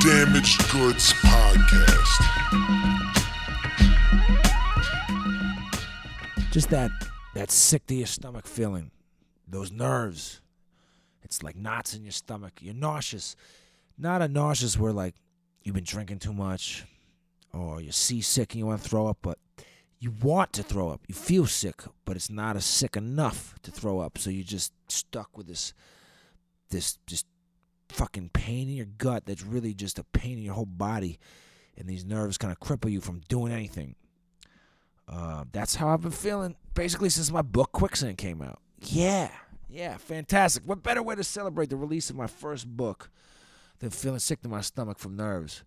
Damaged Goods Podcast. just that that sick to your stomach feeling, those nerves. It's like knots in your stomach. You're nauseous. Not a nauseous where like you've been drinking too much or you're seasick and you want to throw up, but you want to throw up. You feel sick, but it's not a sick enough to throw up. So you're just stuck with this this just fucking pain in your gut that's really just a pain in your whole body. And these nerves kind of cripple you from doing anything. Uh, that's how I've been feeling basically since my book Quicksand came out. Yeah, yeah, fantastic. What better way to celebrate the release of my first book than feeling sick to my stomach from nerves?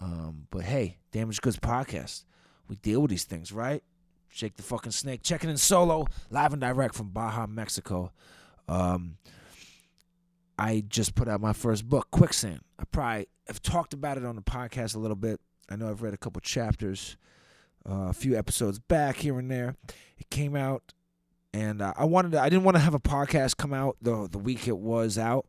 Um, but hey, Damaged Goods Podcast, we deal with these things, right? Shake the fucking snake. Checking in solo, live and direct from Baja, Mexico. Um, I just put out my first book, Quicksand. I probably have talked about it on the podcast a little bit. I know I've read a couple chapters uh, a few episodes back here and there. It came out, and uh, I wanted to, I didn't want to have a podcast come out the the week it was out.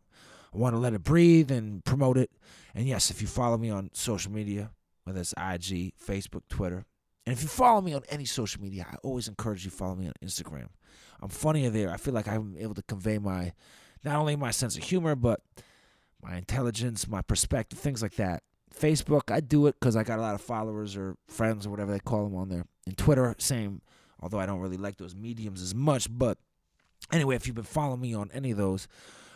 I want to let it breathe and promote it. And yes, if you follow me on social media, whether it's IG, Facebook, Twitter, and if you follow me on any social media, I always encourage you to follow me on Instagram. I'm funnier there. I feel like I'm able to convey my not only my sense of humor, but my intelligence, my perspective, things like that. Facebook, I do it because I got a lot of followers or friends or whatever they call them on there. And Twitter, same. Although I don't really like those mediums as much, but anyway, if you've been following me on any of those,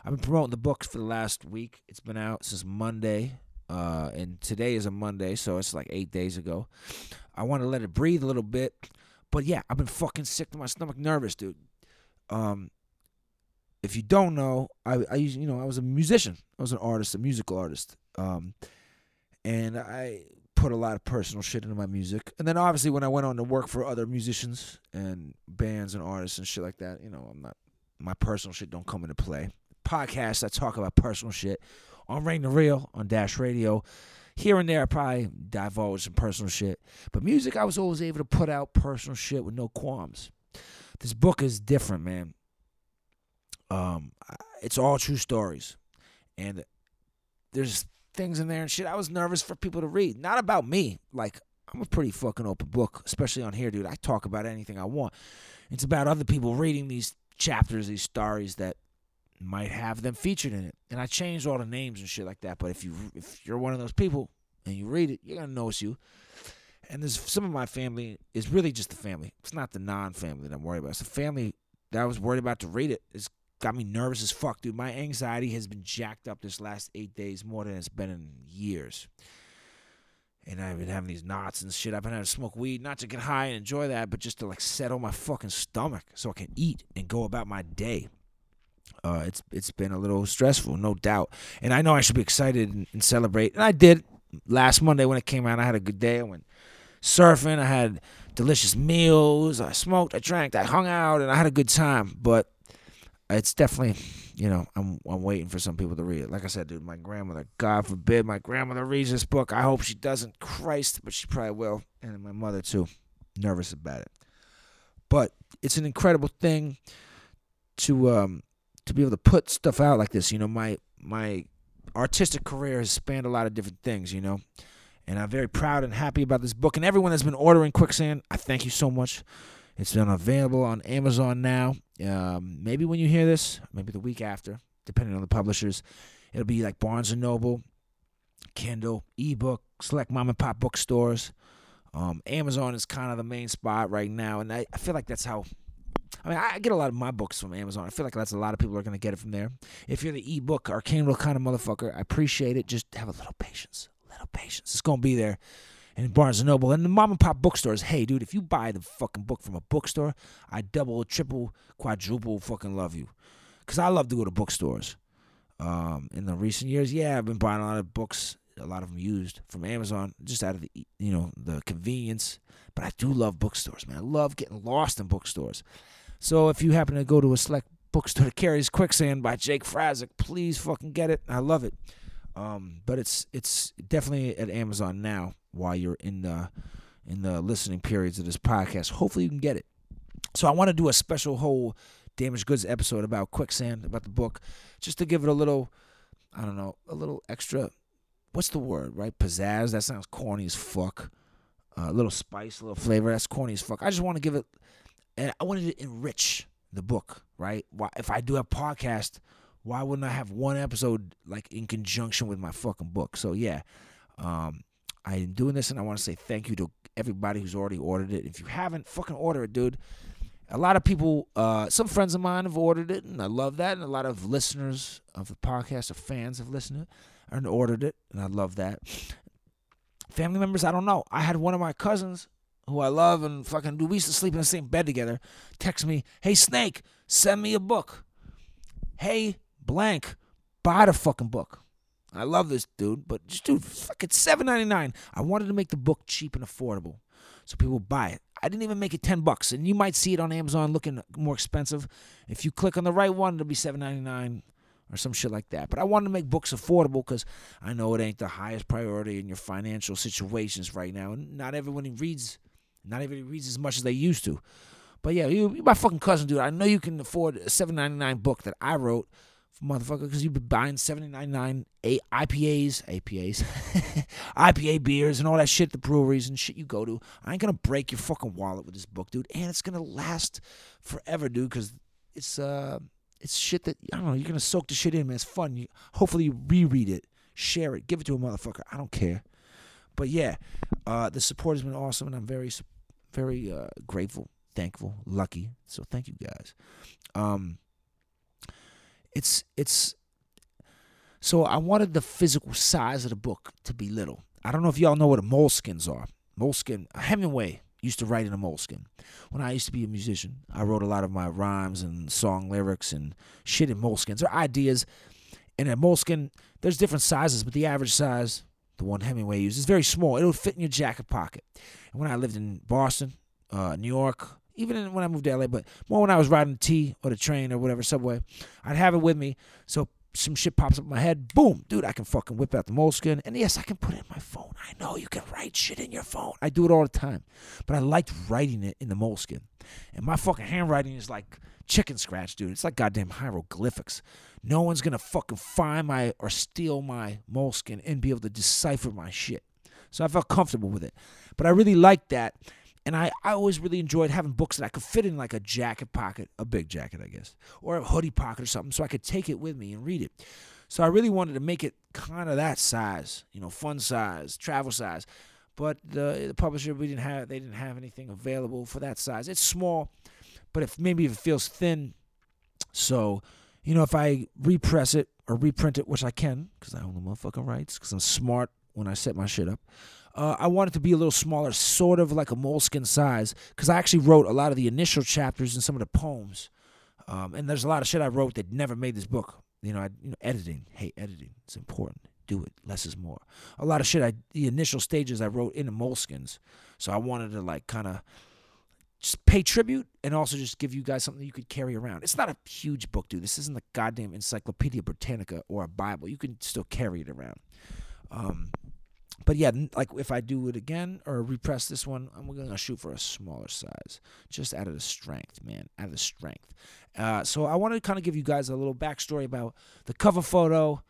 I've been promoting the books for the last week. It's been out since Monday, uh, and today is a Monday, so it's like eight days ago. I want to let it breathe a little bit, but yeah, I've been fucking sick to my stomach, nervous, dude. Um, if you don't know, I, I you know I was a musician. I was an artist, a musical artist. Um, and I put a lot of personal shit into my music. And then obviously when I went on to work for other musicians and bands and artists and shit like that, you know, I'm not my personal shit don't come into play. Podcasts, I talk about personal shit on Rain the Real on Dash Radio. Here and there, I probably divulge some personal shit. But music, I was always able to put out personal shit with no qualms. This book is different, man. Um, it's all true stories, and there's things in there and shit. I was nervous for people to read. Not about me. Like, I'm a pretty fucking open book, especially on here, dude. I talk about anything I want. It's about other people reading these chapters, these stories that might have them featured in it. And I changed all the names and shit like that. But if you if you're one of those people and you read it, you're gonna notice you. And there's some of my family is really just the family. It's not the non-family that I'm worried about. It's the family that I was worried about to read it. It's got me nervous as fuck, dude. My anxiety has been jacked up this last eight days more than it's been in years. And I've been having these knots and shit. I've been having to smoke weed, not to get high and enjoy that, but just to like settle my fucking stomach so I can eat and go about my day. Uh, it's it's been a little stressful, no doubt. And I know I should be excited and, and celebrate, and I did last Monday when it came out. I had a good day. I went surfing. I had delicious meals. I smoked. I drank. I hung out, and I had a good time. But it's definitely, you know, I'm I'm waiting for some people to read it. Like I said, dude, my grandmother, God forbid, my grandmother reads this book. I hope she doesn't. Christ, but she probably will, and my mother too. Nervous about it, but it's an incredible thing to um to be able to put stuff out like this. You know, my my artistic career has spanned a lot of different things. You know, and I'm very proud and happy about this book. And everyone that's been ordering Quicksand, I thank you so much. It's been available on Amazon now. Um, maybe when you hear this, maybe the week after, depending on the publishers, it'll be like Barnes and Noble, Kindle, ebook, select mom and pop bookstores. Um, Amazon is kind of the main spot right now, and I, I feel like that's how. I mean, I get a lot of my books from Amazon. I feel like that's a lot of people are going to get it from there. If you're the ebook or Kindle kind of motherfucker, I appreciate it. Just have a little patience, a little patience. It's going to be there and Barnes and Noble and the mom and pop bookstores. Hey, dude, if you buy the fucking book from a bookstore, I double, triple, quadruple fucking love you, cause I love to go to bookstores. Um, in the recent years, yeah, I've been buying a lot of books, a lot of them used from Amazon, just out of the you know the convenience. But I do love bookstores, man. I love getting lost in bookstores. So if you happen to go to a select bookstore that carries Quicksand by Jake Frazik, please fucking get it. I love it. Um, but it's it's definitely at Amazon now while you're in the in the listening periods of this podcast. Hopefully you can get it. So I want to do a special whole damaged goods episode about quicksand, about the book, just to give it a little, I don't know, a little extra what's the word, right? Pizzazz. That sounds corny as fuck. Uh, a little spice, a little flavor. That's corny as fuck. I just want to give it, and I wanted to enrich the book, right? Why, if I do a podcast, why wouldn't I have one episode like in conjunction with my fucking book? So yeah, um, I'm doing this, and I want to say thank you to everybody who's already ordered it. If you haven't, fucking order it, dude. A lot of people, uh, some friends of mine have ordered it, and I love that. And a lot of listeners of the podcast or fans have listened and ordered it, and I love that. Family members, I don't know. I had one of my cousins who I love and fucking do. We used to sleep in the same bed together. Text me, hey Snake, send me a book. Hey blank, buy the fucking book. I love this dude, but just dude, fucking seven ninety nine. I wanted to make the book cheap and affordable, so people buy it. I didn't even make it ten bucks, and you might see it on Amazon looking more expensive. If you click on the right one, it'll be seven ninety nine or some shit like that. But I wanted to make books affordable because I know it ain't the highest priority in your financial situations right now, and not everyone reads, not everybody reads as much as they used to. But yeah, you, you my fucking cousin, dude. I know you can afford a seven ninety nine book that I wrote motherfucker, because you've been buying seventy nine nine IPAs, APAs, IPA beers, and all that shit, the breweries and shit you go to. I ain't gonna break your fucking wallet with this book, dude, and it's gonna last forever, dude, because it's uh, it's shit that I don't know. You're gonna soak the shit in, man. It's fun. You, hopefully, you reread it, share it, give it to a motherfucker. I don't care. But yeah, uh, the support has been awesome, and I'm very, very uh, grateful, thankful, lucky. So thank you guys. Um, it's it's so I wanted the physical size of the book to be little. I don't know if y'all know what moleskins are. Moleskin Hemingway used to write in a moleskin. When I used to be a musician, I wrote a lot of my rhymes and song lyrics and shit in moleskins or ideas. And a moleskin, there's different sizes, but the average size, the one Hemingway used, is very small. It'll fit in your jacket pocket. And when I lived in Boston, uh, New York, even when I moved to LA, but more when I was riding the T or the train or whatever subway, I'd have it with me. So some shit pops up in my head, boom, dude, I can fucking whip out the moleskin, and yes, I can put it in my phone. I know you can write shit in your phone. I do it all the time, but I liked writing it in the moleskin, and my fucking handwriting is like chicken scratch, dude. It's like goddamn hieroglyphics. No one's gonna fucking find my or steal my moleskin and be able to decipher my shit. So I felt comfortable with it, but I really liked that and I, I always really enjoyed having books that I could fit in like a jacket pocket, a big jacket, I guess, or a hoodie pocket or something, so I could take it with me and read it. So I really wanted to make it kind of that size, you know, fun size, travel size. But the, the publisher, we didn't have, they didn't have anything available for that size. It's small, but if maybe if it feels thin, so you know, if I repress it or reprint it, which I can, because I own the motherfucking rights, because I'm smart when I set my shit up. Uh, I wanted it to be a little smaller, sort of like a moleskin size, because I actually wrote a lot of the initial chapters and some of the poems. Um, and there's a lot of shit I wrote that never made this book. You know, I, you know, editing. Hey, editing. It's important. Do it. Less is more. A lot of shit. I the initial stages I wrote in the moleskins. So I wanted to like kind of just pay tribute and also just give you guys something you could carry around. It's not a huge book, dude. This isn't the goddamn Encyclopedia Britannica or a Bible. You can still carry it around. Um, but yeah, like if I do it again or repress this one, I'm gonna shoot for a smaller size, just out of the strength, man, out of the strength. Uh, so I want to kind of give you guys a little backstory about the cover photo,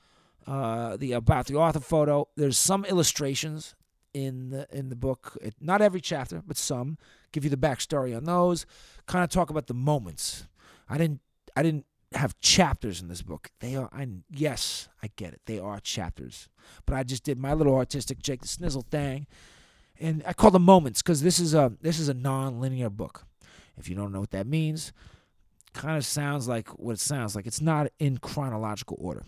uh, the about the author photo. There's some illustrations in the in the book, it, not every chapter, but some. Give you the backstory on those. Kind of talk about the moments. I didn't I didn't have chapters in this book. They are, I yes, I get it. They are chapters, but I just did my little artistic Jake the Snizzle thing, and I call them moments because this is a this is a non-linear book. If you don't know what that means, kind of sounds like what it sounds like. It's not in chronological order.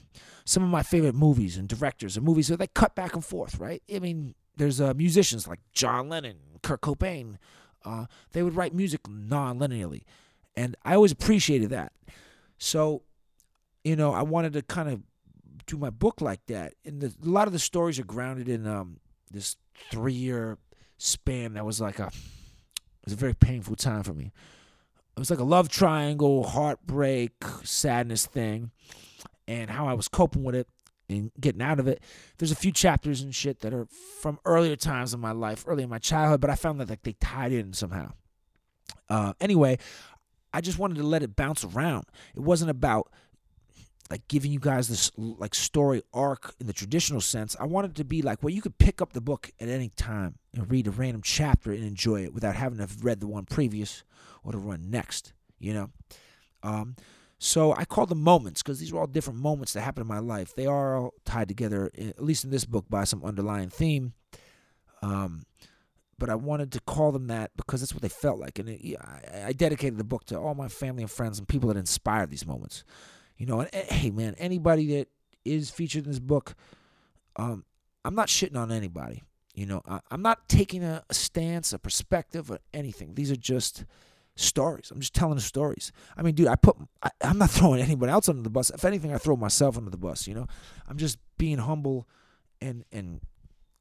Some of my favorite movies and directors and movies where they cut back and forth, right? I mean, there's uh, musicians like John Lennon, Kurt Cobain. Uh, they would write music non-linearly, and I always appreciated that. So, you know, I wanted to kind of do my book like that. And the, a lot of the stories are grounded in um, this three year span that was like a it was a very painful time for me. It was like a love triangle, heartbreak, sadness thing, and how I was coping with it and getting out of it. There's a few chapters and shit that are from earlier times in my life, early in my childhood, but I found that like they tied in somehow. Uh, anyway, I just wanted to let it bounce around. It wasn't about like giving you guys this like story arc in the traditional sense. I wanted to be like where you could pick up the book at any time and read a random chapter and enjoy it without having to have read the one previous or to run next. You know. Um, so I call them moments because these are all different moments that happen in my life. They are all tied together, at least in this book, by some underlying theme. Um, but I wanted to call them that because that's what they felt like. And it, I, I, dedicated the book to all my family and friends and people that inspired these moments. You know, and, and hey, man, anybody that is featured in this book, um, I'm not shitting on anybody. You know, I, am not taking a, a stance, a perspective, or anything. These are just stories. I'm just telling the stories. I mean, dude, I put I, am not throwing anybody else under the bus. If anything, I throw myself under the bus. You know, I'm just being humble and and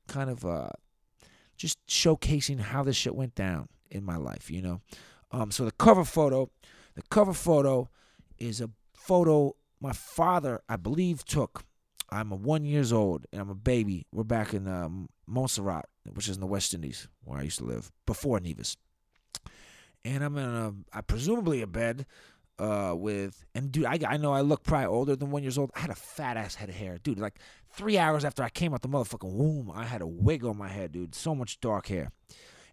kind of uh, just showcasing how this shit went down in my life. You know, um, so the cover photo, the cover photo is a photo my father, I believe, took. I'm a one years old and I'm a baby. We're back in um, Montserrat, which is in the West Indies, where I used to live before Nevis and I'm in a, I presumably a bed, uh, with and dude, I I know I look probably older than one years old. I had a fat ass head of hair, dude. Like three hours after I came out the motherfucking womb, I had a wig on my head, dude. So much dark hair.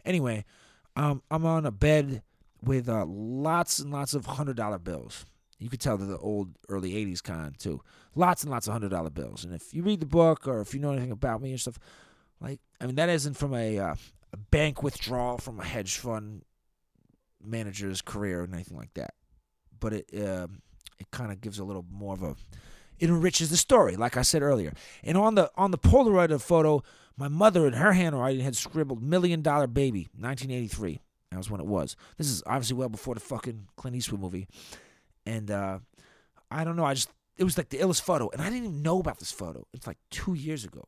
Anyway, um, I'm on a bed with uh, lots and lots of hundred dollar bills. You could tell they're the old early '80s kind too. Lots and lots of hundred dollar bills. And if you read the book or if you know anything about me and stuff, like I mean, that isn't from a, uh, a bank withdrawal from a hedge fund manager's career or anything like that. But it uh, it kind of gives a little more of a it enriches the story, like I said earlier. And on the on the Polaroid of photo, my mother in her handwriting had scribbled "Million Dollar Baby," 1983. That was when it was. This is obviously well before the fucking Clint Eastwood movie. And uh, I don't know. I just it was like the illest photo, and I didn't even know about this photo. It's like two years ago,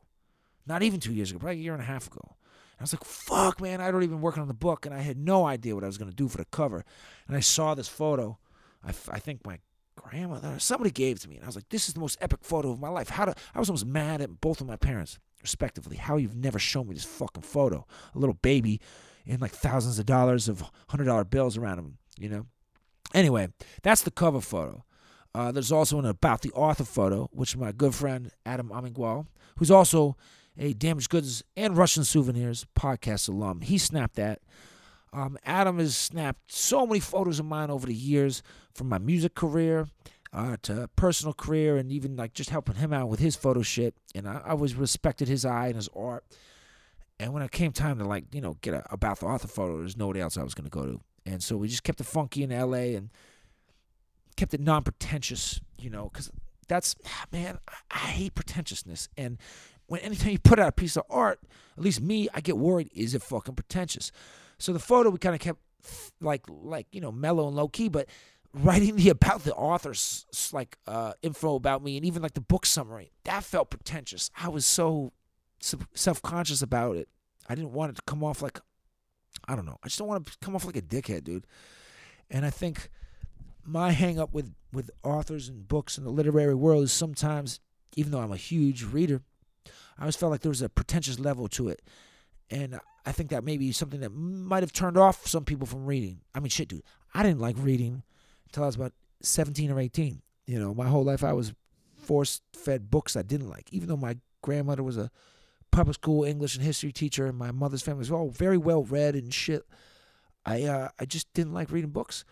not even two years ago, probably a year and a half ago. I was like, fuck, man, I'd already been working on the book and I had no idea what I was going to do for the cover. And I saw this photo. I, I think my grandmother, somebody gave to me. And I was like, this is the most epic photo of my life. How to, I was almost mad at both of my parents, respectively, how you've never shown me this fucking photo. A little baby in like thousands of dollars of $100 bills around him, you know? Anyway, that's the cover photo. Uh, there's also an about the author photo, which my good friend Adam Amingwal, who's also a Damaged Goods and Russian Souvenirs podcast alum. He snapped that. Um, Adam has snapped so many photos of mine over the years, from my music career uh, to personal career, and even like just helping him out with his photo shit. And I, I always respected his eye and his art. And when it came time to like you know get a about the author photo, there's nobody else I was gonna go to. And so we just kept it funky in L.A. and kept it non-pretentious, you know, because that's man, I hate pretentiousness. And when anytime you put out a piece of art, at least me, I get worried, is it fucking pretentious? So the photo we kind of kept like like you know mellow and low key, but writing the about the author's like uh, info about me and even like the book summary that felt pretentious. I was so self conscious about it. I didn't want it to come off like I don't know. I just don't want to come off like a dickhead, dude. And I think my hang up with with authors and books in the literary world is sometimes, even though I'm a huge reader, I always felt like there was a pretentious level to it. And I think that may be something that might have turned off some people from reading. I mean, shit, dude. I didn't like reading until I was about 17 or 18. You know, my whole life I was force fed books I didn't like. Even though my grandmother was a public school English and history teacher and my mother's family was all very well read and shit. I uh, I just didn't like reading books.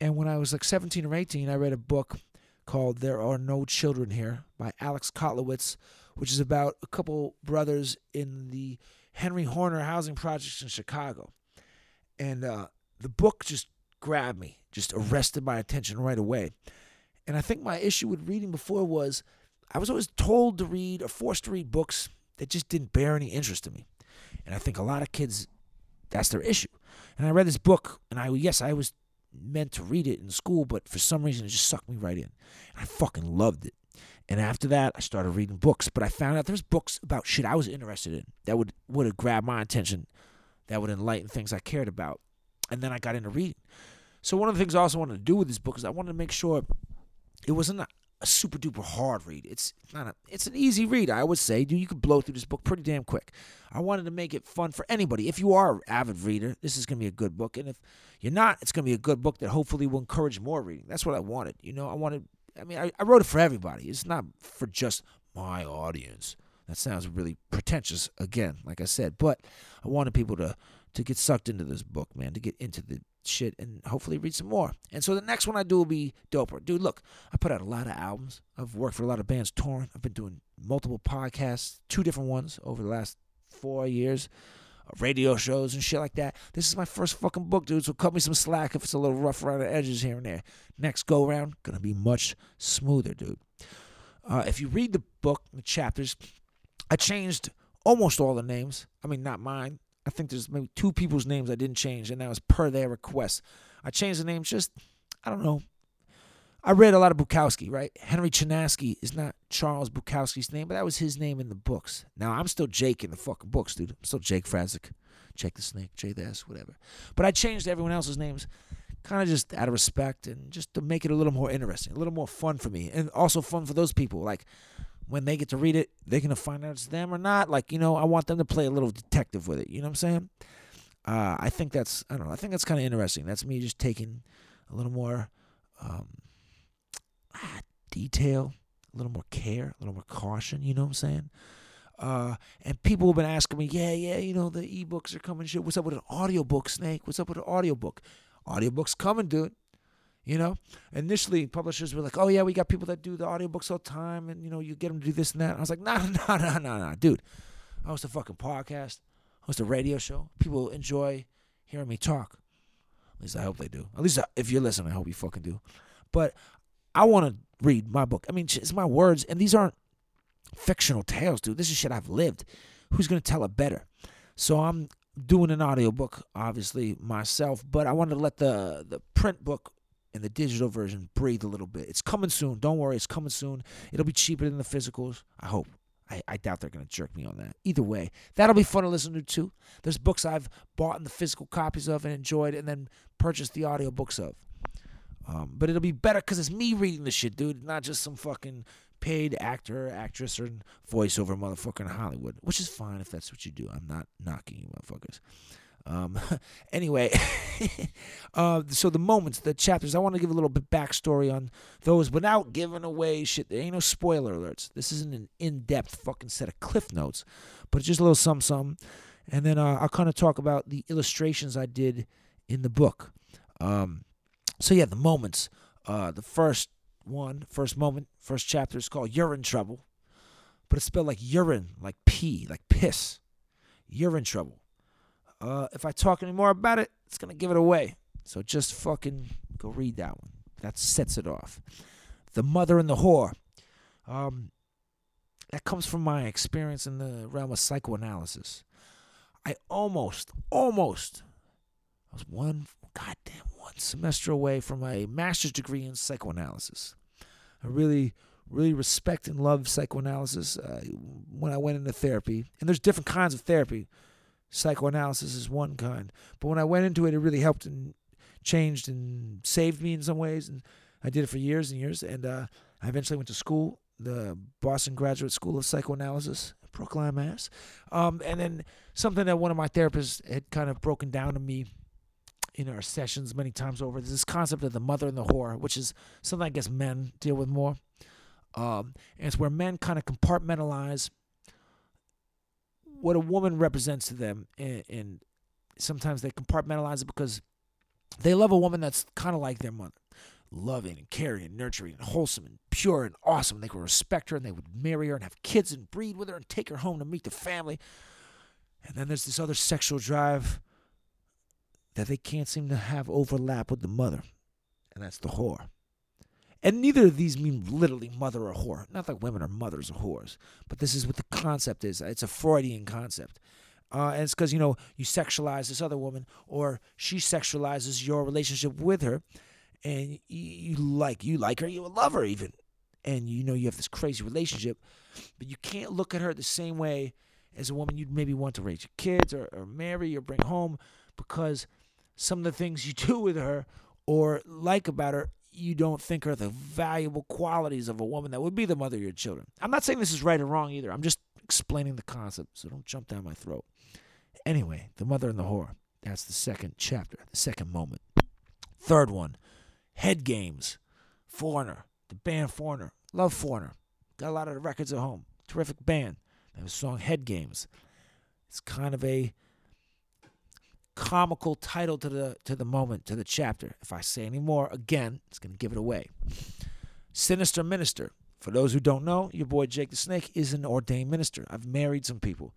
And when I was like 17 or 18, I read a book called There Are No Children Here by Alex Kotlowitz, which is about a couple brothers in the Henry Horner housing projects in Chicago. And uh, the book just grabbed me, just arrested my attention right away. And I think my issue with reading before was I was always told to read or forced to read books that just didn't bear any interest in me. And I think a lot of kids, that's their issue. And I read this book, and I, yes, I was meant to read it in school, but for some reason it just sucked me right in. And I fucking loved it. And after that, I started reading books. But I found out there's books about shit I was interested in that would would have grabbed my attention, that would enlighten things I cared about. And then I got into reading. So one of the things I also wanted to do with this book is I wanted to make sure it wasn't a, a super duper hard read. It's not a it's an easy read. I would say, dude, you could blow through this book pretty damn quick. I wanted to make it fun for anybody. If you are an avid reader, this is gonna be a good book. And if you're not, it's gonna be a good book that hopefully will encourage more reading. That's what I wanted. You know, I wanted I mean, I, I wrote it for everybody. It's not for just my audience. That sounds really pretentious again, like I said. But I wanted people to to get sucked into this book, man, to get into the shit and hopefully read some more. And so the next one I do will be doper. Dude, look, I put out a lot of albums. I've worked for a lot of bands touring. I've been doing multiple podcasts, two different ones over the last four years, radio shows and shit like that. This is my first fucking book, dude. So cut me some slack if it's a little rough around the edges here and there. Next go round, gonna be much smoother, dude. Uh, if you read the book, the chapters, I changed almost all the names. I mean, not mine. I think there's maybe two people's names I didn't change, and that was per their request. I changed the names just, I don't know. I read a lot of Bukowski, right? Henry Chinaski is not Charles Bukowski's name, but that was his name in the books. Now, I'm still Jake in the fucking books, dude. I'm still Jake Frazik, Jake the Snake, Jay the S, whatever. But I changed everyone else's names kind of just out of respect and just to make it a little more interesting, a little more fun for me, and also fun for those people. Like, when they get to read it, they're gonna find out it's them or not. Like, you know, I want them to play a little detective with it. You know what I'm saying? Uh, I think that's I don't know. I think that's kind of interesting. That's me just taking a little more um, ah, detail, a little more care, a little more caution. You know what I'm saying? Uh, and people have been asking me, yeah, yeah, you know, the ebooks are coming. Shit, what's up with an audiobook, Snake? What's up with an audiobook? Audiobook's coming, dude. You know, initially publishers were like, "Oh yeah, we got people that do the audiobooks all the time, and you know, you get them to do this and that." I was like, "No, no, no, no, no, dude. I host a fucking podcast, I host a radio show. People enjoy hearing me talk. At least I hope they do. At least if you're listening, I hope you fucking do. But I want to read my book. I mean, it's my words, and these aren't fictional tales, dude. This is shit I've lived. Who's gonna tell it better? So I'm doing an audiobook, obviously myself, but I wanted to let the the print book and the digital version breathe a little bit. It's coming soon. Don't worry, it's coming soon. It'll be cheaper than the physicals. I hope. I, I doubt they're going to jerk me on that. Either way, that'll be fun to listen to too. There's books I've bought in the physical copies of and enjoyed and then purchased the audiobooks of. Um, but it'll be better because it's me reading the shit, dude, not just some fucking paid actor, actress, or voiceover motherfucker in Hollywood, which is fine if that's what you do. I'm not knocking you motherfuckers. Um, anyway, uh, so the moments, the chapters, I want to give a little bit backstory on those without giving away shit. There ain't no spoiler alerts. This isn't an in-depth fucking set of cliff notes, but just a little sum sum. And then uh, I'll kind of talk about the illustrations I did in the book. Um, so yeah, the moments. Uh, the first one, first moment, first chapter is called "You're in Trouble," but it's spelled like urine, like pee, like piss. You're in trouble. Uh, if I talk any more about it, it's gonna give it away. So just fucking go read that one. That sets it off. The mother and the whore. Um, that comes from my experience in the realm of psychoanalysis. I almost, almost, I was one goddamn one semester away from a master's degree in psychoanalysis. I really, really respect and love psychoanalysis. Uh, when I went into therapy, and there's different kinds of therapy psychoanalysis is one kind. But when I went into it, it really helped and changed and saved me in some ways. And I did it for years and years. And uh, I eventually went to school, the Boston Graduate School of Psychoanalysis, Brookline, Mass. Um, and then something that one of my therapists had kind of broken down to me in our sessions many times over is this concept of the mother and the whore, which is something I guess men deal with more. Um, and it's where men kind of compartmentalize what a woman represents to them, and, and sometimes they compartmentalize it because they love a woman that's kind of like their mother loving and caring and nurturing and wholesome and pure and awesome. They would respect her and they would marry her and have kids and breed with her and take her home to meet the family. And then there's this other sexual drive that they can't seem to have overlap with the mother, and that's the whore. And neither of these mean literally mother or whore. Not that women are mothers or whores, but this is what the concept is. It's a Freudian concept. Uh, and it's because, you know, you sexualize this other woman or she sexualizes your relationship with her and you, you like you like her, you love her even. And you know you have this crazy relationship, but you can't look at her the same way as a woman you'd maybe want to raise your kids or, or marry or bring home because some of the things you do with her or like about her you don't think are the valuable qualities of a woman that would be the mother of your children. I'm not saying this is right or wrong either. I'm just explaining the concept, so don't jump down my throat. Anyway, the mother and the whore. That's the second chapter, the second moment. Third one, head games. Foreigner. the band Foreigner. Love Foreigner. Got a lot of the records at home. Terrific band. They have a song Head Games. It's kind of a comical title to the to the moment, to the chapter. If I say any more, again, it's gonna give it away. Sinister Minister. For those who don't know, your boy Jake the Snake is an ordained minister. I've married some people.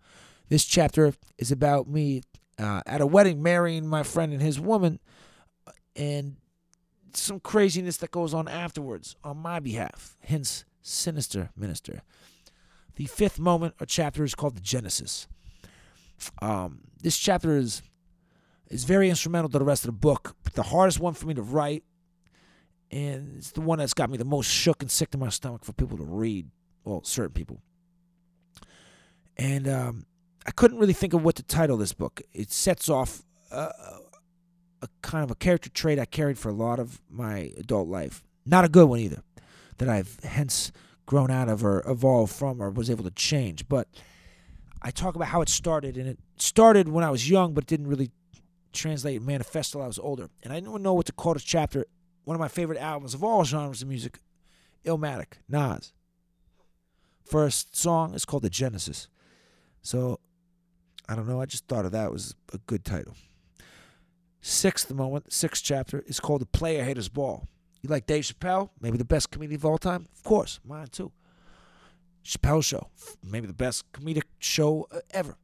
This chapter is about me uh, at a wedding marrying my friend and his woman, and some craziness that goes on afterwards on my behalf. Hence, Sinister Minister. The fifth moment or chapter is called the Genesis. Um, this chapter is is very instrumental to the rest of the book. But The hardest one for me to write, and it's the one that's got me the most shook and sick to my stomach for people to read. Well, certain people. And um, I couldn't really think of what to title this book. It sets off a, a kind of a character trait I carried for a lot of my adult life. Not a good one either, that I've hence grown out of or evolved from or was able to change. But I talk about how it started, and it started when I was young, but didn't really translate and manifest till I was older. And I didn't know what to call this chapter. One of my favorite albums of all genres of music, Illmatic, Nas. First song is called The Genesis. So, I don't know, I just thought of that was a good title. Sixth moment, sixth chapter is called The Player Haters Ball. You like Dave Chappelle? Maybe the best comedian of all time? Of course, mine too. Chappelle Show, maybe the best comedic show uh, ever.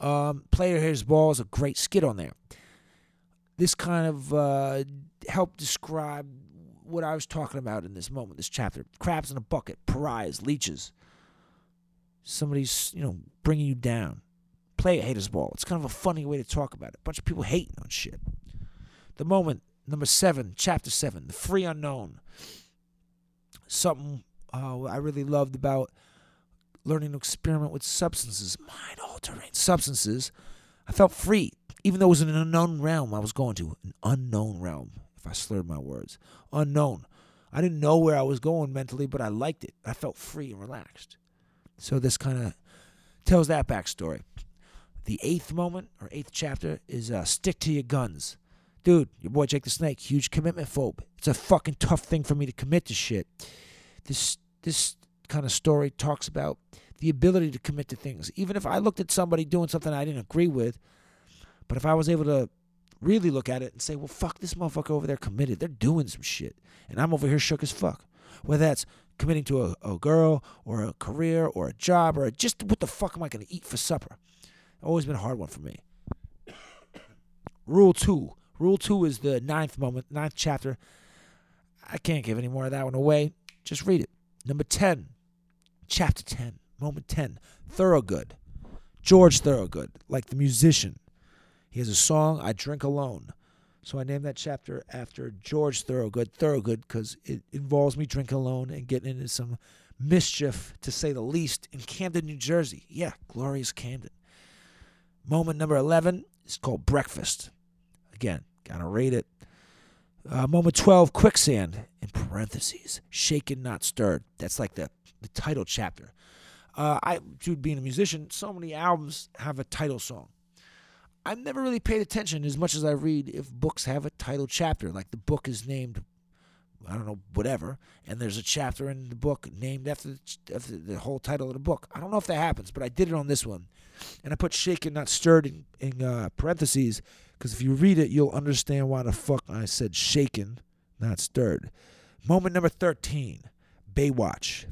Um, Player Haters Ball is a great skit on there this kind of uh, helped describe what I was talking about in this moment, this chapter. Crabs in a bucket, pariahs, leeches. Somebody's, you know, bringing you down. Player Haters Ball. It's kind of a funny way to talk about it. A bunch of people hating on shit. The moment, number seven, chapter seven, the free unknown. Something uh, I really loved about learning to experiment with substances, mind altering substances. I felt free even though it was an unknown realm I was going to, an unknown realm, if I slurred my words. Unknown. I didn't know where I was going mentally, but I liked it. I felt free and relaxed. So this kind of tells that backstory. The eighth moment or eighth chapter is uh, stick to your guns. Dude, your boy Jake the Snake, huge commitment phobe. It's a fucking tough thing for me to commit to shit. This this kind of story talks about the ability to commit to things. Even if I looked at somebody doing something I didn't agree with, but if I was able to really look at it and say, well, fuck, this motherfucker over there committed. They're doing some shit. And I'm over here shook as fuck. Whether that's committing to a, a girl or a career or a job or just what the fuck am I going to eat for supper? Always been a hard one for me. Rule two. Rule two is the ninth moment, ninth chapter. I can't give any more of that one away. Just read it. Number 10, chapter 10, moment 10, Thorogood. George Thorogood, like the musician. He has a song, I Drink Alone. So I named that chapter after George Thorogood, Thorogood, because it involves me drinking alone and getting into some mischief, to say the least, in Camden, New Jersey. Yeah, glorious Camden. Moment number 11 is called Breakfast. Again, gotta rate it. Uh, moment 12, Quicksand, in parentheses, Shaken, Not Stirred. That's like the, the title chapter. Uh, I, dude, being a musician, so many albums have a title song. I've never really paid attention as much as I read if books have a title chapter. Like the book is named, I don't know, whatever, and there's a chapter in the book named after the, after the whole title of the book. I don't know if that happens, but I did it on this one. And I put shaken, not stirred in, in uh, parentheses because if you read it, you'll understand why the fuck I said shaken, not stirred. Moment number 13 Baywatch.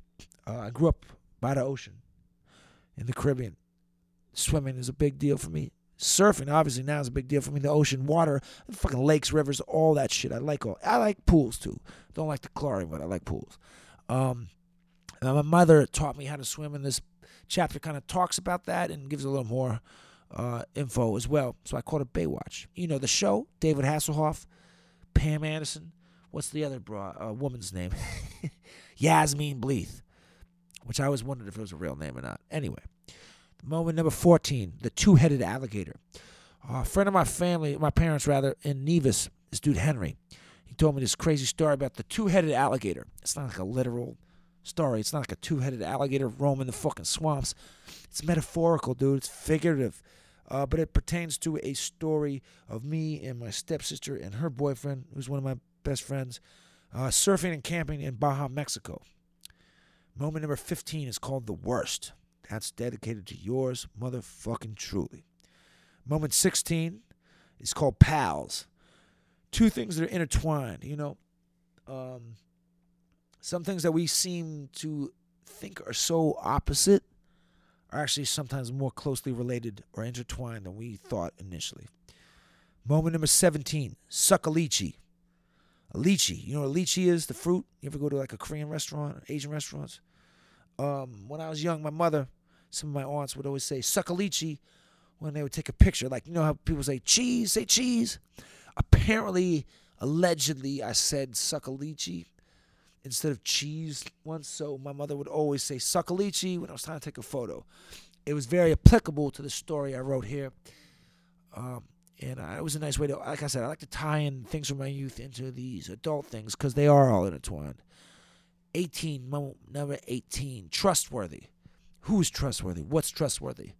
Uh, I grew up by the ocean in the Caribbean. Swimming is a big deal for me. Surfing obviously now is a big deal for me. The ocean, water, fucking lakes, rivers, all that shit. I like all. I like pools too. Don't like the chlorine, but I like pools. Um, my mother taught me how to swim, and this chapter kind of talks about that and gives a little more uh, info as well. So I called it Baywatch. You know the show, David Hasselhoff, Pam Anderson. What's the other bra, uh, woman's name? Yasmine Bleeth, which I always wondered if it was a real name or not. Anyway, Moment number 14, the two headed alligator. a friend of my family, my parents rather, in Nevis, this dude Henry, he told me this crazy story about the two headed alligator. It's not like a literal story. It's not like a two headed alligator roaming the fucking swamps. It's metaphorical, dude. It's figurative. Uh, but it pertains to a story of me and my stepsister and her boyfriend, who's one of my best friends, Uh, surfing and camping in Baja, Mexico. Moment number 15 is called The Worst. That's dedicated to yours, motherfucking truly. Moment 16 is called Pals. Two things that are intertwined, you know. Um, some things that we seem to think are so opposite are actually sometimes more closely related or intertwined than we thought initially. Moment number 17, suck a lychee. A lychee. You know what a lychee is? The fruit. You ever go to like a Korean restaurant, Asian restaurants? Um, when I was young, my mother, some of my aunts would always say, lychee when they would take a picture. Like, you know how people say, cheese, say cheese? Apparently, allegedly, I said lychee instead of cheese once. So my mother would always say lychee when I was trying to take a photo. It was very applicable to the story I wrote here. Um, and uh, it was a nice way to, like I said, I like to tie in things from my youth into these adult things because they are all intertwined. 18, mo- number 18, trustworthy. Who's trustworthy? What's trustworthy?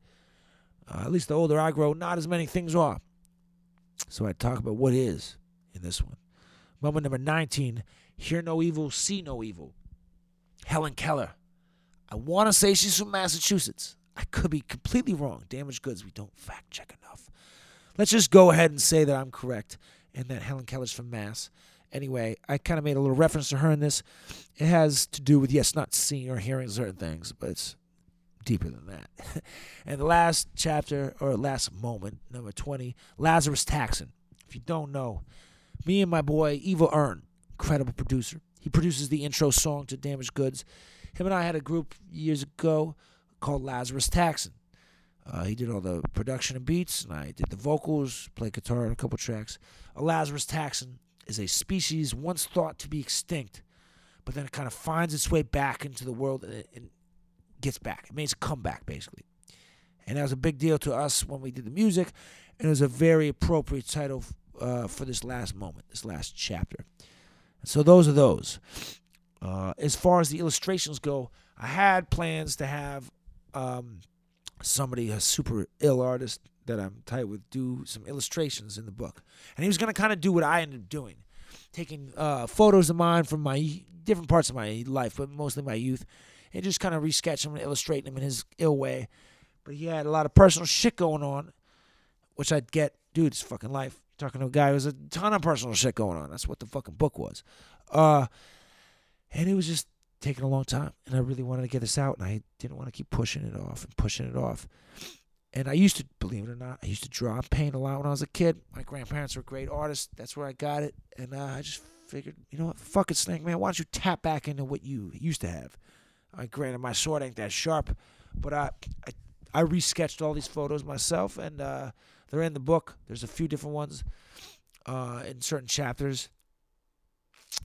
Uh, at least the older I grow, not as many things are. So I talk about what is in this one. Moment number 19, hear no evil, see no evil. Helen Keller. I want to say she's from Massachusetts. I could be completely wrong. Damaged goods, we don't fact check enough. Let's just go ahead and say that I'm correct and that Helen Keller's from Mass. Anyway, I kind of made a little reference to her in this. It has to do with, yes, not seeing or hearing certain things, but it's deeper than that. and the last chapter, or last moment, number 20, Lazarus Taxon. If you don't know, me and my boy, Evil Earn, incredible producer. He produces the intro song to Damaged Goods. Him and I had a group years ago called Lazarus Taxon. Uh, he did all the production and beats, and I did the vocals, played guitar on a couple tracks. A Lazarus taxon is a species once thought to be extinct, but then it kind of finds its way back into the world and, and gets back. It means comeback, basically. And that was a big deal to us when we did the music, and it was a very appropriate title uh, for this last moment, this last chapter. So those are those. Uh, as far as the illustrations go, I had plans to have um, somebody, a super ill artist that I'm tight with, do some illustrations in the book. And he was going to kind of do what I ended up doing, taking uh, photos of mine from my different parts of my life, but mostly my youth, and just kind of resketch them and illustrate them in his ill way. But he had a lot of personal shit going on, which I'd get, dude, it's fucking life. Talking to a guy who has a ton of personal shit going on. That's what the fucking book was. Uh, and it was just taking a long time and I really wanted to get this out and I didn't want to keep pushing it off and pushing it off. And I used to, believe it or not, I used to draw and paint a lot when I was a kid. My grandparents were great artists. That's where I got it. And uh, I just figured, you know what, fuck it, Snake Man. Why don't you tap back into what you used to have? I granted my sword ain't that sharp, but I, I, I resketched all these photos myself, and uh, they're in the book. There's a few different ones uh, in certain chapters.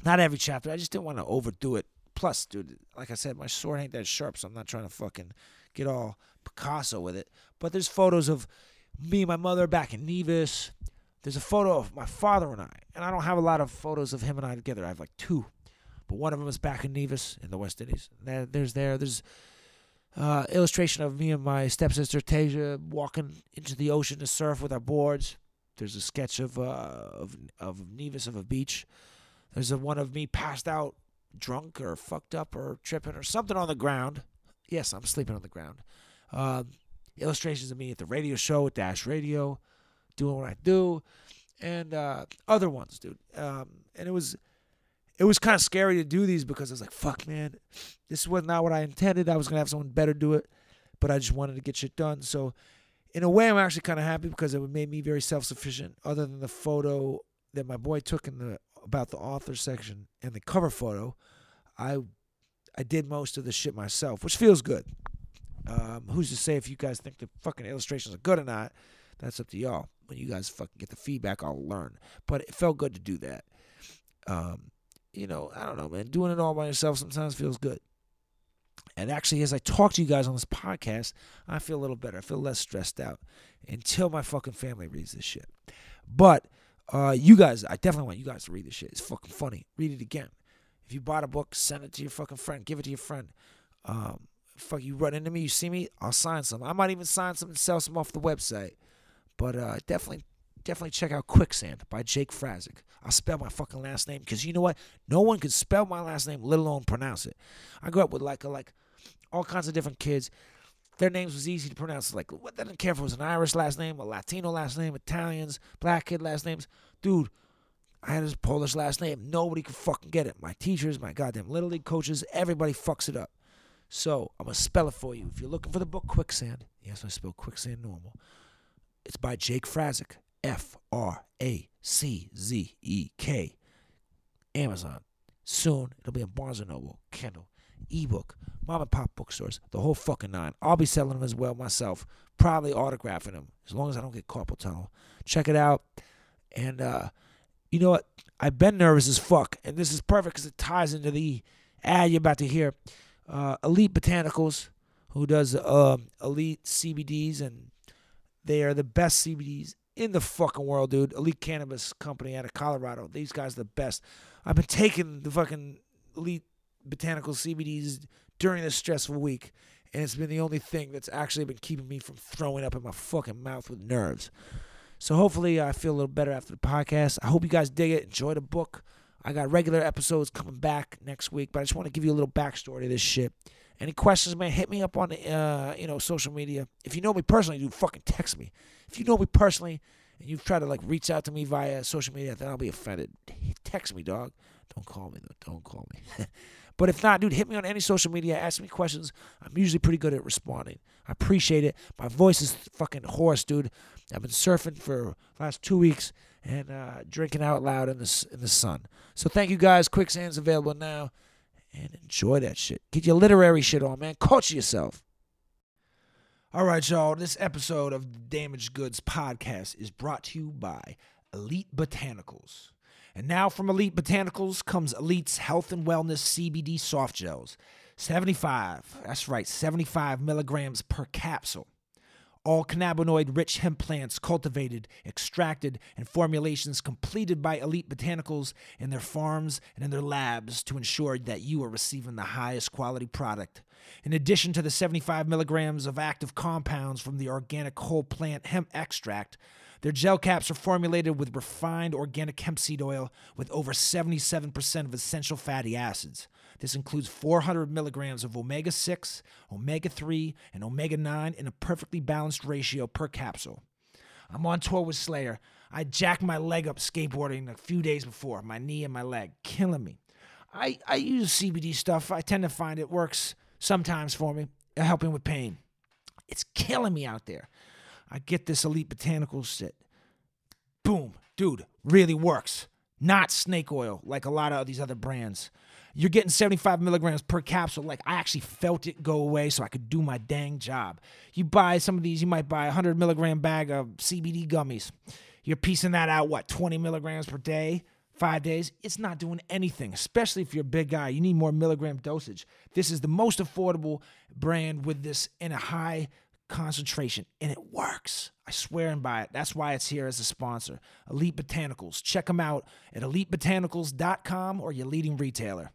Not every chapter. I just didn't want to overdo it Plus, dude, like I said, my sword ain't that sharp, so I'm not trying to fucking get all Picasso with it. But there's photos of me and my mother back in Nevis. There's a photo of my father and I, and I don't have a lot of photos of him and I together. I have like two, but one of them is back in Nevis in the West Indies. There, there's there. There's uh, illustration of me and my stepsister Tasia walking into the ocean to surf with our boards. There's a sketch of uh, of of Nevis of a beach. There's a one of me passed out drunk or fucked up or tripping or something on the ground. Yes, I'm sleeping on the ground. Um, illustrations of me at the radio show at Dash Radio, doing what I do, and uh, other ones, dude. Um, and it was it was kind of scary to do these because I was like, fuck, man, this was not what I intended. I was gonna have someone better do it, but I just wanted to get shit done. So, in a way, I'm actually kind of happy because it made me very self sufficient. Other than the photo that my boy took in the about the author section and the cover photo, I I did most of the shit myself, which feels good. Um, who's to say if you guys think the fucking illustrations are good or not? That's up to y'all. When you guys fucking get the feedback, I'll learn. But it felt good to do that. Um, you know, I don't know, man. Doing it all by yourself sometimes feels good. And actually, as I talk to you guys on this podcast, I feel a little better. I feel less stressed out until my fucking family reads this shit. But uh, you guys, I definitely want you guys to read this shit. It's fucking funny. Read it again. If you bought a book, send it to your fucking friend. Give it to your friend. Um, fuck, you run into me, you see me, I'll sign some. I might even sign some and sell some off the website. But uh, definitely definitely check out Quicksand by Jake Frazik. I'll spell my fucking last name because you know what? No one could spell my last name, let alone pronounce it. I grew up with like a, like all kinds of different kids. Their names was easy to pronounce. Like, what? They didn't care if it was an Irish last name, a Latino last name, Italians, black kid last names. Dude, I had his Polish last name. Nobody could fucking get it. My teachers, my goddamn little league coaches, everybody fucks it up. So I'm gonna spell it for you. If you're looking for the book Quicksand, yes, I spell Quicksand normal. It's by Jake Frazik. F R A C Z E K. Amazon. Soon it'll be in Barnes and Noble, Kindle, ebook, mom and pop bookstores, the whole fucking nine. I'll be selling them as well myself, probably autographing them as long as I don't get carpal tunnel. Check it out. And uh, you know what? I've been nervous as fuck, and this is perfect because it ties into the ad you're about to hear. Uh, Elite Botanicals, who does um, Elite CBDs, and they are the best CBDs in the fucking world, dude. Elite Cannabis Company out of Colorado. These guys are the best. I've been taking the fucking Elite Botanical CBDs during this stressful week, and it's been the only thing that's actually been keeping me from throwing up in my fucking mouth with nerves. So hopefully I feel a little better after the podcast. I hope you guys dig it. Enjoy the book. I got regular episodes coming back next week, but I just want to give you a little backstory to this shit. Any questions, man? Hit me up on uh, you know social media. If you know me personally, do fucking text me. If you know me personally and you've tried to like reach out to me via social media, then I'll be offended. Text me, dog. Don't call me though. Don't call me. but if not, dude, hit me on any social media. Ask me questions. I'm usually pretty good at responding. I appreciate it. My voice is fucking hoarse, dude. I've been surfing for last two weeks and uh, drinking out loud in the in the sun. So thank you guys. Quicksand's available now, and enjoy that shit. Get your literary shit on, man. Culture yourself. All right, y'all. This episode of the Damaged Goods podcast is brought to you by Elite Botanicals. And now from Elite Botanicals comes Elite's Health and Wellness CBD soft gels. 75, that's right, 75 milligrams per capsule. All cannabinoid rich hemp plants cultivated, extracted, and formulations completed by Elite Botanicals in their farms and in their labs to ensure that you are receiving the highest quality product. In addition to the 75 milligrams of active compounds from the organic whole plant hemp extract, their gel caps are formulated with refined organic hemp seed oil with over 77% of essential fatty acids. This includes 400 milligrams of omega 6, omega 3, and omega 9 in a perfectly balanced ratio per capsule. I'm on tour with Slayer. I jacked my leg up skateboarding a few days before, my knee and my leg, killing me. I, I use CBD stuff. I tend to find it works sometimes for me, helping with pain. It's killing me out there. I get this elite botanical shit. Boom, dude, really works. Not snake oil like a lot of these other brands. You're getting 75 milligrams per capsule. Like I actually felt it go away so I could do my dang job. You buy some of these, you might buy a 100 milligram bag of CBD gummies. You're piecing that out, what, 20 milligrams per day? five days, it's not doing anything, especially if you're a big guy. You need more milligram dosage. This is the most affordable brand with this in a high concentration, and it works. I swear and by it. That's why it's here as a sponsor. Elite Botanicals. Check them out at elitebotanicals.com or your leading retailer.